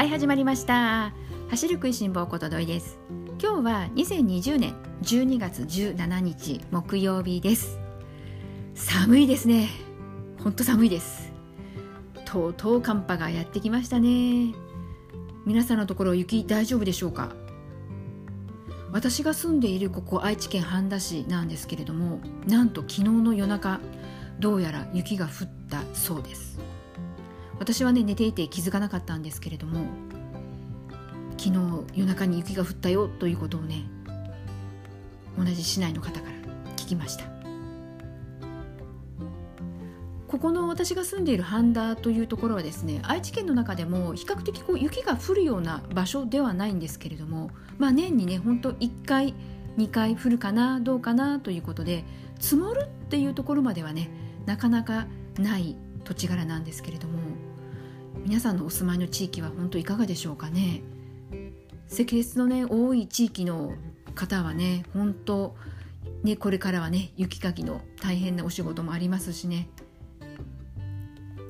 はい始まりました。走る食いしん坊ことどいです。今日は2020年12月17日木曜日です。寒いですね。ほんと寒いです。とうとう寒波がやってきましたね。皆さんのところ雪大丈夫でしょうか？私が住んでいるここ愛知県半田市なんですけれどもなんと昨日の夜中どうやら雪が降ったそうです。私はね寝ていて気づかなかったんですけれども昨日夜中に雪が降ったよということをね同じ市内の方から聞きました。ここの私が住んでいる半田というところはですね愛知県の中でも比較的こう雪が降るような場所ではないんですけれども、まあ、年にねほんと1回2回降るかなどうかなということで積もるっていうところまではねなかなかない土地柄なんですけれども皆さんのお住まいの地域は本当いかがでしょうかね？積雪のね多い地域の方はね本当ねこれからはね雪かきの大変なお仕事もありますしね。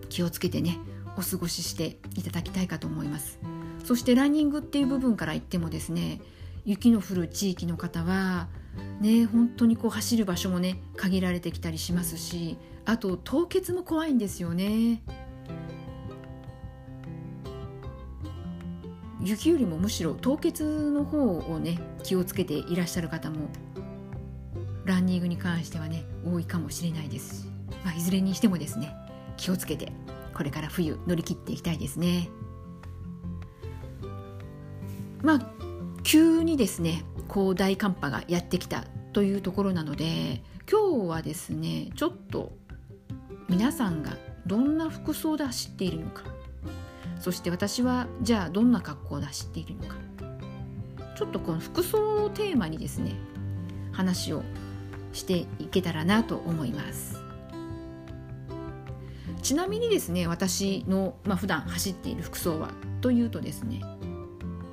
気をつけてねお過ごししていただきたいかと思います。そしてランニングっていう部分から言ってもですね雪の降る地域の方はね本当にこう走る場所もね限られてきたりしますしあと凍結も怖いんですよね。雪よりもむしろ凍結の方をね気をつけていらっしゃる方もランニングに関してはね多いかもしれないですし、まあ、いずれにしてもですね気をつけてこれから冬乗り切っていきたいですね。まあ急にですねこう大寒波がやってきたというところなので今日はですねちょっと皆さんがどんな服装で走っているのかそして私はじゃあどんな格好で走っているのか。ちょっとこの服装をテーマにですね話をしていけたらなと思います。ちなみにですね私の、まあ、普段走っている服装はというとですね、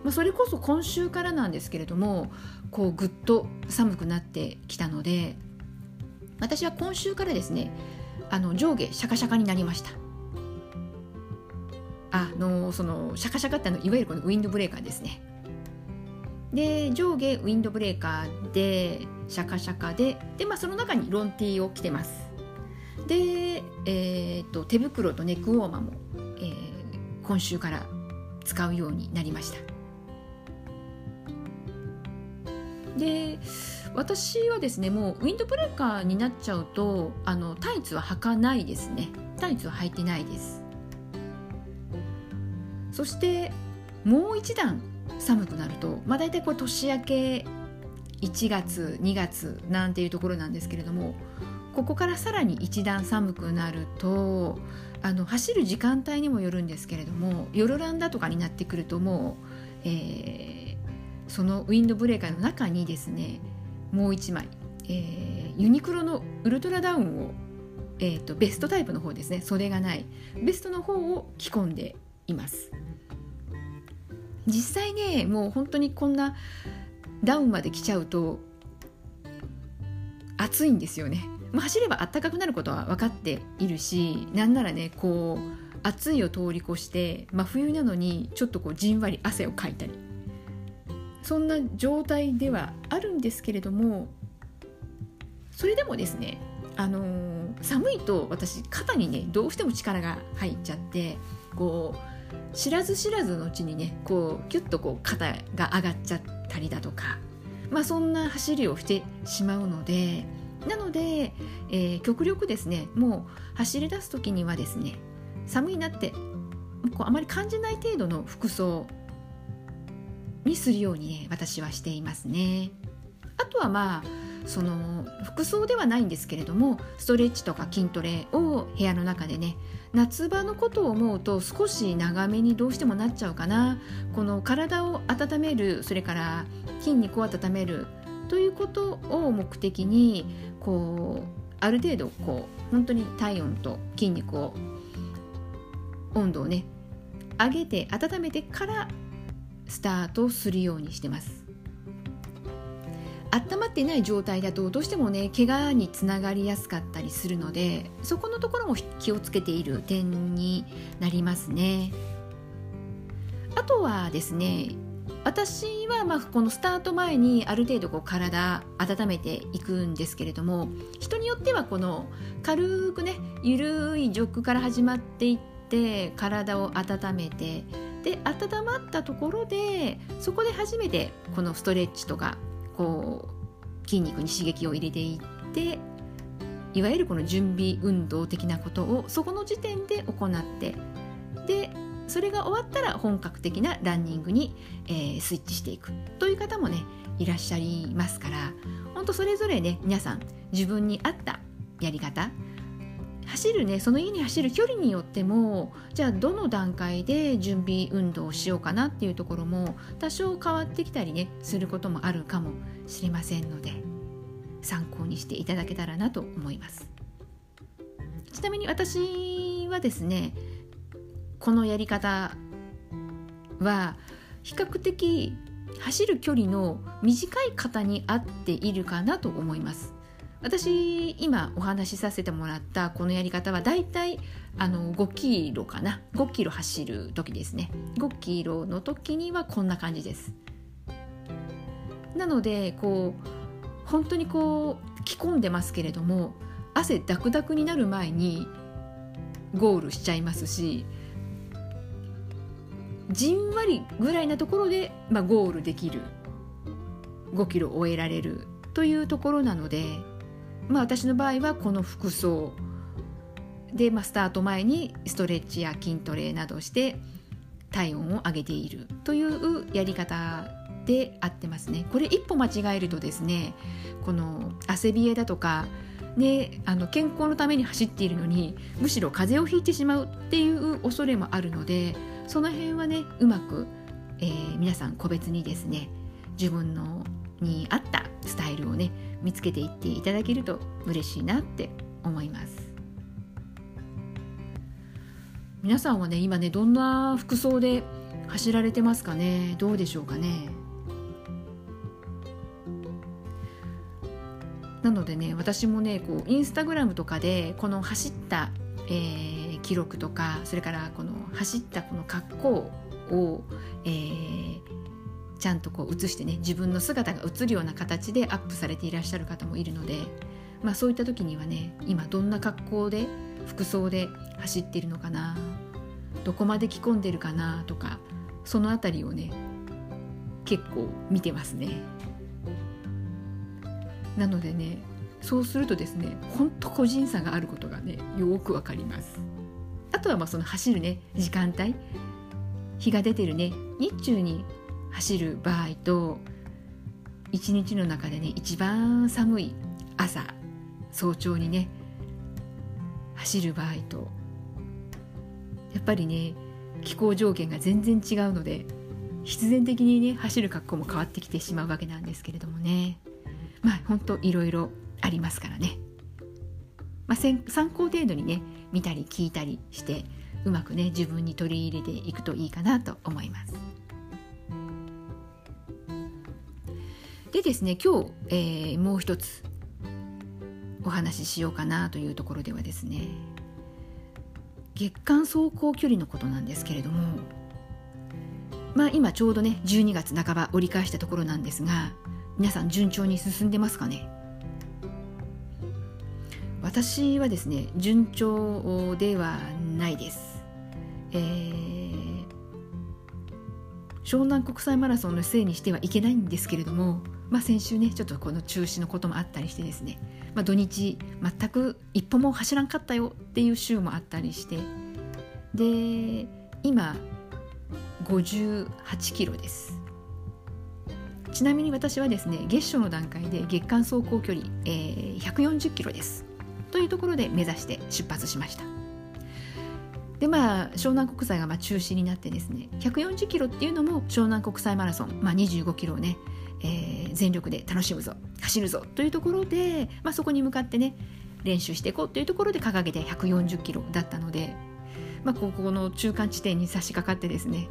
まあ、それこそ今週からなんですけれどもこうぐっと寒くなってきたので私は今週からですねあの上下シャカシャカになりました。あのそのシャカシャカってあのいわゆるこのウィンドブレーカーですね。で上下ウィンドブレーカーでシャカシャカでで、まあ、その中にロンティーを着てます。で、えーと、手袋とネックウォーマーも、えー、今週から使うようになりました。で私はですねもうウィンドブレーカーになっちゃうとあのタイツは履かないですね。タイツは履いてないです。そしてもう一段寒くなると、まあ、大体これ年明け1月2月なんていうところなんですけれどもここからさらに一段寒くなるとあの走る時間帯にもよるんですけれども夜ランだとかになってくるともう、えー、そのウィンドブレーカーの中にですねもう1枚、えー、ユニクロのウルトラダウンを、えーとベストタイプの方ですね袖がないベストの方を着込んでいます。実際ねもう本当にこんなダウンまで来ちゃうと暑いんですよね、まあ、走れば暖かくなることは分かっているしなんならねこう暑いを通り越して真冬なのにちょっとこうじんわり汗をかいたり。そんな状態ではあるんですけれどもそれでもですねあのー、寒いと私肩にねどうしても力が入っちゃってこう知らず知らずのうちにねこうキュッとこう肩が上がっちゃったりだとか、まあ、そんな走りをしてしまうのでなので、えー、極力ですねもう走り出す時にはですね寒いなってこうあまり感じない程度の服装にするようにね私はしていますね。あとはまあその服装ではないんですけれどもストレッチとか筋トレを部屋の中でね夏場のことを思うと少し長めにどうしてもなっちゃうかなこの体を温めるそれから筋肉を温めるということを目的にこうある程度こう本当に体温と筋肉を温度をね上げて温めてからスタートするようにしてます。温まってない状態だとどうしてもね怪我につながりやすかったりするのでそこのところも気をつけている点になりますね。あとはですね私はまあこのスタート前にある程度こう体温めていくんですけれども人によってはこの軽くねゆるいジョッグから始まっていって体を温めてで温まったところでそこで初めてこのストレッチとかこう筋肉に刺激を入れていっていわゆるこの準備運動的なことをそこの時点で行ってでそれが終わったら本格的なランニングに、えー、スイッチしていく。という方もねいらっしゃいますから本当それぞれね皆さん自分に合ったやり方走るねその家に走る距離によってもじゃあどの段階で準備運動をしようかなっていうところも多少変わってきたりねすることもあるかもしれませんので参考にしていただけたらなと思います。ちなみに私はですねこのやり方は比較的走る距離の短い方に合っているかなと思います。私今お話しさせてもらったこのやり方はだいたいあの5キロかな。5キロ走る時ですね。5キロの時にはこんな感じです。なのでこう本当にこう着込んでますけれども汗ダクダクになる前にゴールしちゃいますしじんわりぐらいなところで、まあ、ゴールできる。5キロ終えられるというところなので、まあ、私の場合はこの服装で、まあ、スタート前にストレッチや筋トレなどして体温を上げているというやり方で合ってますね。これ一歩間違えるとですねこの汗冷えだとかね、あの健康のために走っているのにむしろ風邪をひいてしまうっていう恐れもあるのでその辺はねうまく、えー、皆さん個別にですね自分のに合ったスタイルをね見つけていっていただけると嬉しいなって思います。皆さんはね今ねどんな服装で走られてますかね？どうでしょうかね？なのでね私もねこうインスタグラムとかでこの走った、えー、記録とかそれからこの走ったこの格好を、えー、ちゃんとこう映してね自分の姿が映るような形でアップされていらっしゃる方もいるので、まあ、そういった時にはね今どんな格好で服装で走っているのかなどこまで着込んでるかなとかその辺りをね結構見てますね。なのでねそうするとですねほんと個人差があることがねよくわかります。あとはまあその走るね時間帯日が出てるね日中に走る場合と一日の中でね一番寒い朝早朝にね走る場合とやっぱりね気候条件が全然違うので必然的にね走る格好も変わってきてしまうわけなんですけれどもねまあ本当いろいろありますからね、まあ、参考程度にね見たり聞いたりしてうまくね自分に取り入れていくといいかなと思います。でですね今日、えー、もう一つお話ししようかなというところではですね月間走行距離のことなんですけれどもまあ今ちょうどね12月半ば折り返したところなんですが皆さん順調に進んでますかね？私はですね順調ではないです、えー、湘南国際マラソンのせいにしてはいけないんですけれども、まあ、先週ねちょっとこの中止のこともあったりしてですね、まあ、土日全く一歩も走らんかったよっていう週もあったりして。で今58キロです。ちなみに私はですね月初の段階で月間走行距離、えー、140キロです。というところで目指して出発しました。でまあ湘南国際がまあ中止になってですね140キロっていうのも湘南国際マラソン、まあ、25キロをね、えー、全力で楽しむぞ走るぞというところで、まあ、そこに向かってね練習していこうというところで掲げて140キロだったので、まあ、ここの中間地点に差し掛かってですね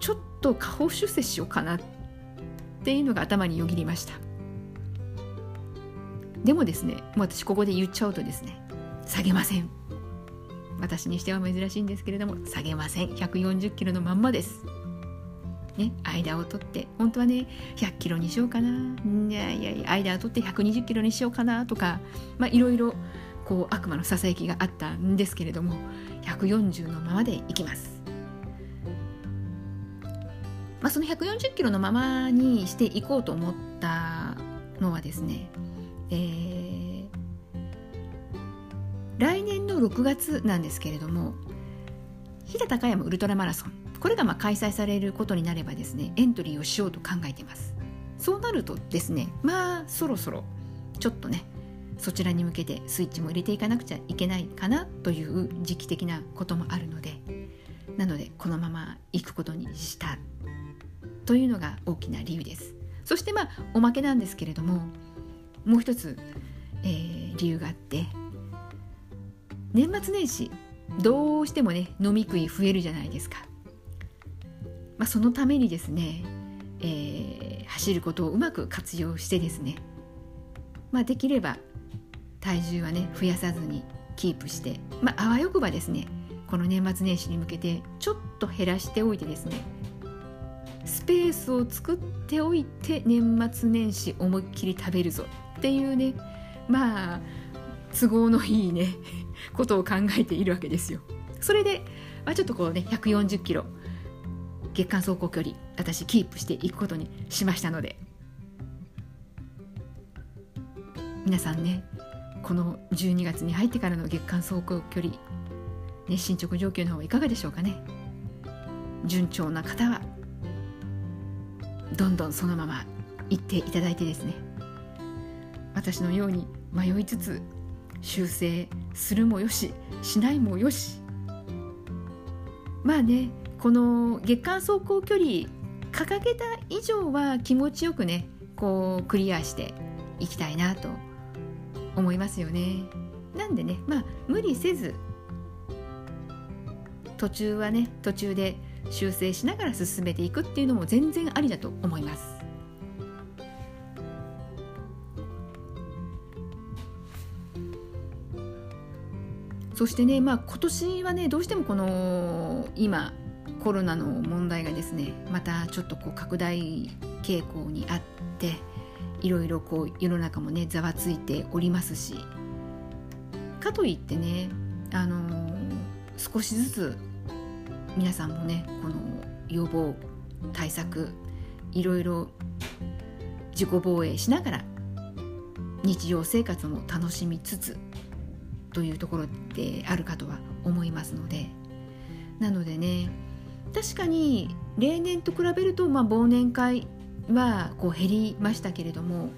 ちょっと下方修正しようかなっていうのが頭によぎりました。でもですねもう私ここで言っちゃうとですね下げません。私にしては珍しいんですけれども下げません。140キロのまんまです。ね、間を取って本当はね100キロにしようかないやいやいや間を取って120キロにしようかなとかまあいろいろこう悪魔のささやきがあったんですけれども140のままでいきます。まあ、その140キロのままにしていこうと思ったのはですね、えー、来年の6月なんですけれども飛騨高山ウルトラマラソンこれがまあ開催されることになればですねエントリーをしようと考えています。そうなるとですねまあそろそろちょっとねそちらに向けてスイッチも入れていかなくちゃいけないかなという時期的なこともあるのでなのでこのまま行くことにしたというのが大きな理由です。そしてまあおまけなんですけれどももう一つ、えー、理由があって年末年始どうしてもね飲み食い増えるじゃないですか。まあ、そのためにですね、えー、走ることをうまく活用してですね、まあ、できれば体重はね増やさずにキープして、まあ、わよくばですねこの年末年始に向けてちょっと減らしておいてですねスペースを作っておいて年末年始思いっきり食べるぞっていうねまあ都合のいいねことを考えているわけですよ。それで、まあ、ちょっとこうね140キロ月間走行距離私キープしていくことにしましたので。皆さんねこの12月に入ってからの月間走行距離、ね、進捗状況の方はいかがでしょうかね。順調な方はどんどんそのまま行っていただいてですね。私のように迷いつつ修正するもよししないもよし。まあねこの月間走行距離掲げた以上は気持ちよくねこうクリアしていきたいなと思いますよね。なんでねまあ無理せず途中はね途中で修正しながら進めていくっていうのも全然ありだと思います。そしてね、まあ、今年はねどうしてもこの今コロナの問題がですねまたちょっとこう拡大傾向にあっていろいろこう世の中もねざわついておりますしかといってね、あのー、少しずつ皆さんもねこの予防対策いろいろ自己防衛しながら日常生活も楽しみつつというところであるかとは思いますのでなのでね確かに例年と比べると、まあ、忘年会はこう減りましたけれども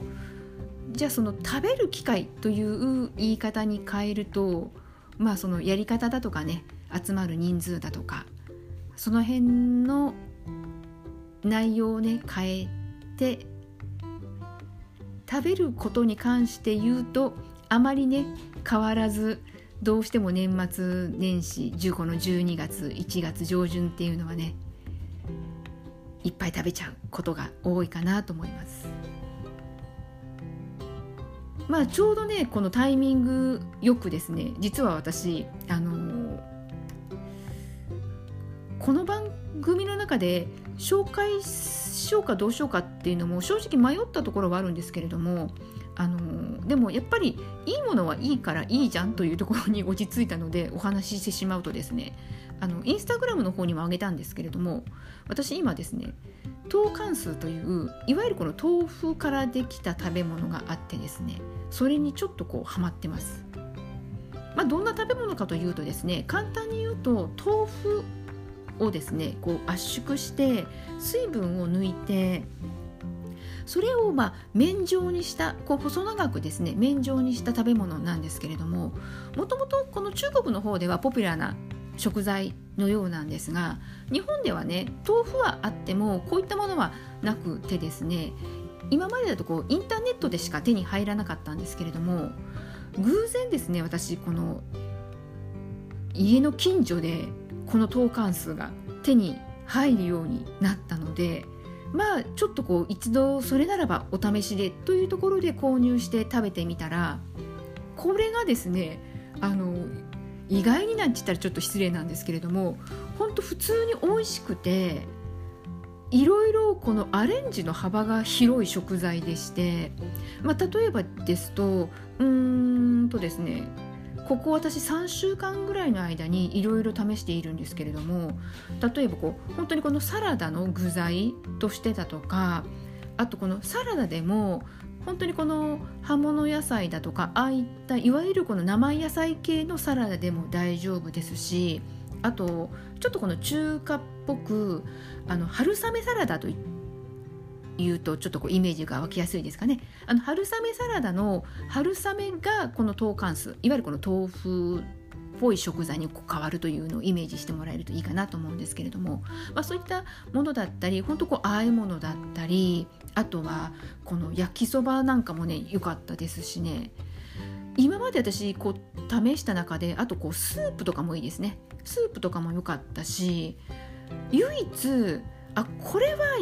じゃあその食べる機会という言い方に変えるとまあそのやり方だとかね集まる人数だとかその辺の内容をね変えて食べることに関して言うとあまりね変わらずどうしても年末年始15の12月1月上旬っていうのはねいっぱい食べちゃうことが多いかなと思います。まあちょうどねこのタイミングよくですね実は私あの、この番組の中で紹介しようかどうしようかっていうのも正直迷ったところはあるんですけれどもあのでもやっぱりいいものはいいからいいじゃんというところに落ち着いたのでお話ししてしまうとですねあのインスタグラムの方にもあげたんですけれども私今ですね豆干数といういわゆるこの豆腐からできた食べ物があってですねそれにちょっとこうハマってます。まあ、どんな食べ物かというとですね簡単に言うと豆腐をですねこう圧縮して水分を抜いてそれをまあ麺状にしたこう細長くですね麺状にした食べ物なんですけれどももともとこの中国の方ではポピュラーな食材のようなんですが日本ではね豆腐はあってもこういったものはなくてですね今までだとこうインターネットでしか手に入らなかったんですけれども偶然ですね私この家の近所でこの投函数が手に入るようになったのでまあちょっとこう一度それならばお試しでというところで購入して食べてみたらこれがですねあの意外になんて言ったらちょっと失礼なんですけれども本当普通に美味しくていろいろこのアレンジの幅が広い食材でして、まあ、例えばですとうーんとですねここ私3週間ぐらいの間にいろいろ試しているんですけれども例えばこう本当にこのサラダの具材としてだとかあとこのサラダでも本当にこの葉物野菜だとかああいったいわゆるこの生野菜系のサラダでも大丈夫ですしあとちょっとこの中華っぽくあの春雨サラダといって言うとちょっとこうイメージが湧きやすいですかね。あの春雨サラダの春雨がこの豆干酢いわゆるこの豆腐っぽい食材に変わるというのをイメージしてもらえるといいかなと思うんですけれども、まあ、そういったものだったり本当こう和え物だったりあとはこの焼きそばなんかもね良かったですしね。今まで私こう試した中であとこうスープとかもいいですね。スープとかも良かったし唯一あこれは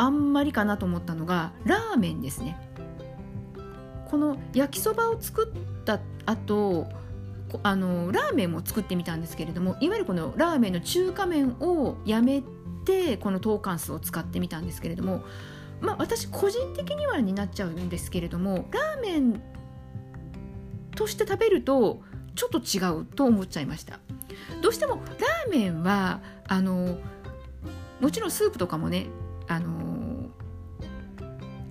あんまりかなと思ったのがラーメンですね。この焼きそばを作った後あのラーメンも作ってみたんですけれどもいわゆるこのラーメンの中華麺をやめてこの豆干酢を使ってみたんですけれどもまあ私個人的にはになっちゃうんですけれどもラーメンとして食べるとちょっと違うと思っちゃいました。どうしてもラーメンはあのもちろんスープとかもねあの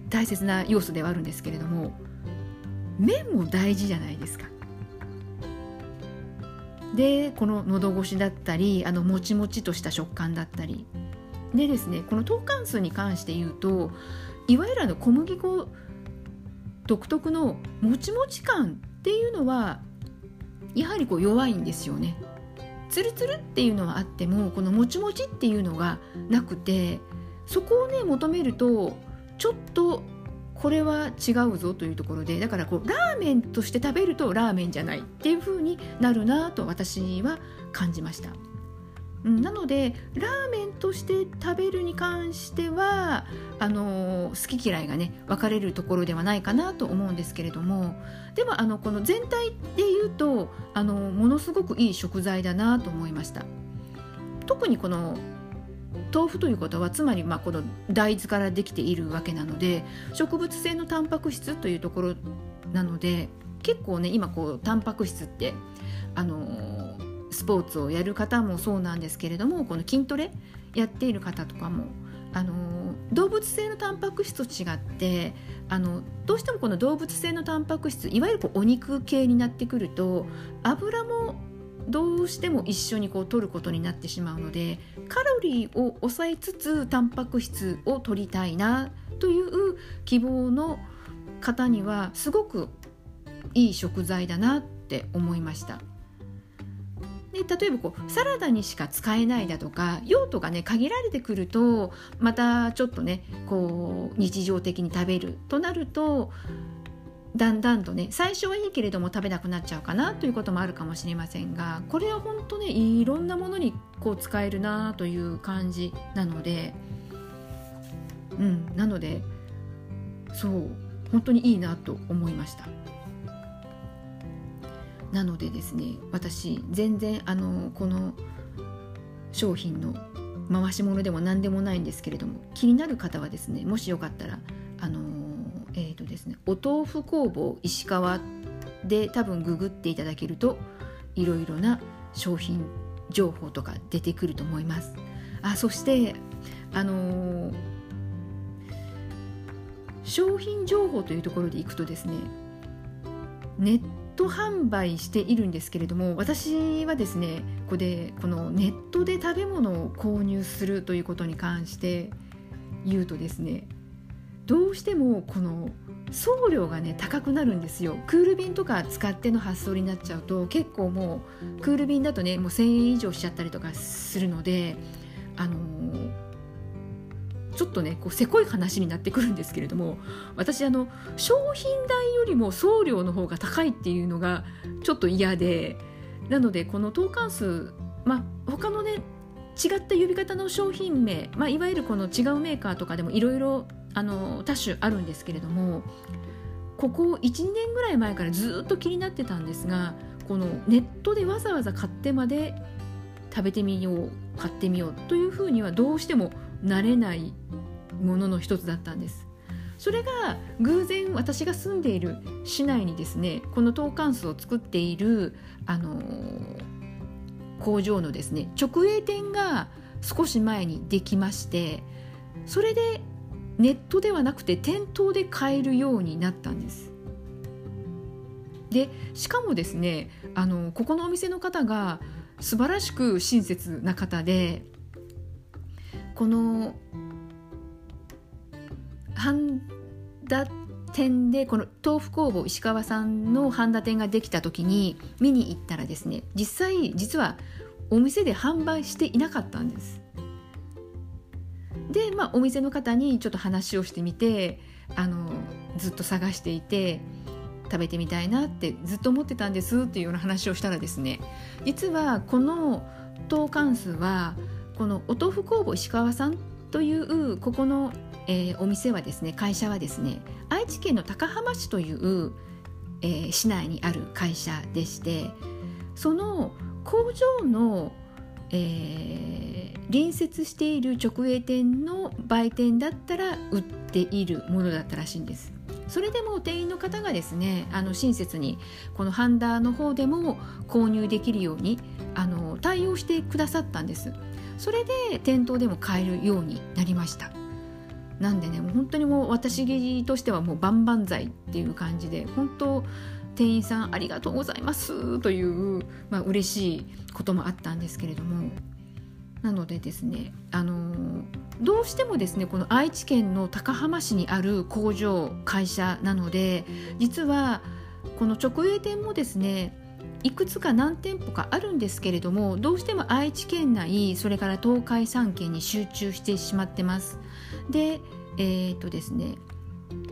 大切な要素ではあるんですけれども麺も大事じゃないですか。でこの喉越しだったりあのもちもちとした食感だったりでですねこの豆干数に関して言うといわゆるあの小麦粉独特のもちもち感っていうのはやはりこう弱いんですよね。ツルツルっていうのはあってもこのもちもちっていうのがなくてそこをね求めるとちょっとこれは違うぞというところでだからこうラーメンとして食べるとラーメンじゃないっていう風になるなと私は感じました。うん、なのでラーメンとして食べるに関してはあのー、好き嫌いがね分かれるところではないかなと思うんですけれどもでもあのこの全体で言うとあのものすごくいい食材だなと思いました特にこの豆腐ということはつまりまあこの大豆からできているわけなので植物性のタンパク質というところなので結構ね今こうタンパク質ってあのスポーツをやる方もそうなんですけれどもこの筋トレやっている方とかもあの動物性のタンパク質と違ってあのどうしてもこの動物性のタンパク質いわゆるこうお肉系になってくると油もどうしても一緒にこう取ることになってしまうのでカロリーを抑えつつタンパク質を取りたいなという希望の方にはすごくいい食材だなって思いました。で例えばこうサラダにしか使えないだとか用途がね限られてくるとまたちょっとねこう日常的に食べるとなるとだんだんとね最初はいいけれども食べなくなっちゃうかなということもあるかもしれませんがこれは本当ねいろんなものにこう使えるなという感じなのでうんなのでそう本当にいいなと思いました。なのでですね私全然あのこの商品の回し物でも何でもないんですけれども気になる方はですねもしよかったらえーとですね、お豆腐工房石川で多分ググっていただけるといろいろな商品情報とか出てくると思います。あそしてあのー、商品情報というところでいくとですねネット販売しているんですけれども私はですねここでこのネットで食べ物を購入するということに関して言うとですねどうしてもこの送料がね高くなるんですよ。クール便とか使っての発送になっちゃうと結構もうクール便だとねもう1000円以上しちゃったりとかするのであのー、ちょっとねこうせこい話になってくるんですけれども私あの商品代よりも送料の方が高いっていうのがちょっと嫌でなのでこの投函数まあ他のね違った呼び方の商品名、まあ、いわゆるこの違うメーカーとかでもいろいろあの多種あるんですけれどもここ1年ぐらい前からずっと気になってたんですがこのネットでわざわざ買ってまで食べてみよう買ってみようというふうにはどうしてもなれないものの一つだったんです。それが偶然私が住んでいる市内にですねこのトーカンスを作っている、あの、工場のですね直営店が少し前にできましてそれでネットではなくて店頭で買えるようになったんです。でしかもですねあのここのお店の方が素晴らしく親切な方でこの半田店でこの豆腐工房石川さんの半田店ができた時に見に行ったらですね実際実はお店で販売していなかったんです。でまあお店の方にちょっと話をしてみてあのずっと探していて食べてみたいなってずっと思ってたんですっていうような話をしたらですね実はこのトーカンスはこのお豆腐工房石川さんというここの、えー、お店はですね会社はですね愛知県の高浜市という、えー、市内にある会社でしてその工場の、えー、隣接している直営店の売店だったら売っているものだったらしいんです。それでも店員の方がですねあの親切にこのハンダーの方でも購入できるようにあの対応してくださったんですそれで店頭でも買えるようになりましたなんでねもう本当にもう私としてはもう万々歳っていう感じで本当店員さんありがとうございます。という、まあ嬉しいこともあったんですけれども。なのでですねあのどうしてもですねこの愛知県の高浜市にある工場会社なので実はこの直営店もですねいくつか何店舗かあるんですけれどもどうしても愛知県内それから東海3県に集中してしまってます。でえー、っとですね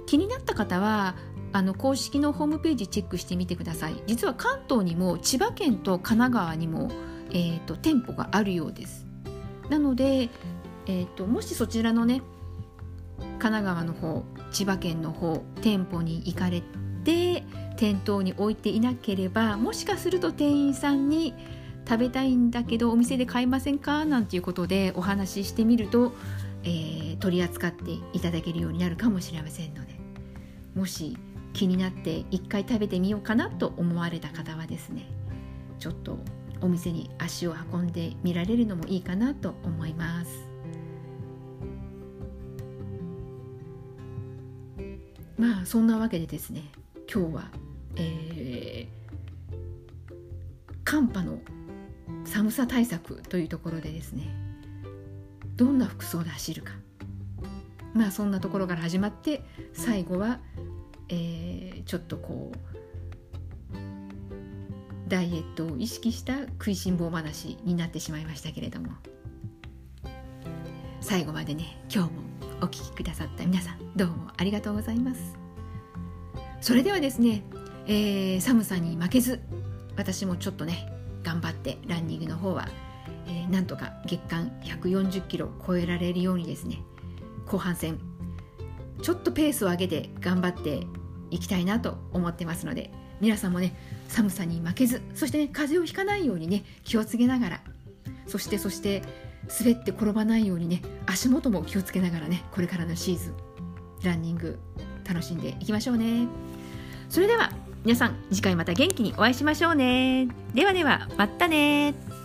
気になった方はあの公式のホームページチェックしてみてください。実は関東にも千葉県と神奈川にも、えーと店舗があるようです。なので、えーと、もしそちらのね神奈川の方千葉県の方店舗に行かれて店頭に置いていなければもしかすると店員さんに食べたいんだけどお店で買いませんか？なんていうことでお話ししてみると、えー、取り扱っていただけるようになるかもしれませんので。もし気になって一回食べてみようかなと思われた方はですねちょっとお店に足を運んでみられるのもいいかなと思います。まあそんなわけでですね今日は、えー、寒波の寒さ対策というところでですねどんな服装で走るかまあそんなところから始まって最後は、えー、ちょっとこうダイエットを意識した食いしん坊話になってしまいましたけれども。最後までね今日もお聴きくださった皆さんどうもありがとうございます。それではですね、えー、寒さに負けず私もちょっとね頑張ってランニングの方は、えー、なんとか月間140キロ超えられるようにですね後半戦ちょっとペースを上げて頑張っていきたいなと思ってますので皆さんもね寒さに負けずそしてね風邪をひかないようにね気をつけながらそしてそして滑って転ばないようにね足元も気をつけながらねこれからのシーズンランニング楽しんでいきましょうね。それでは皆さん次回また元気にお会いしましょうね。ではではまたね。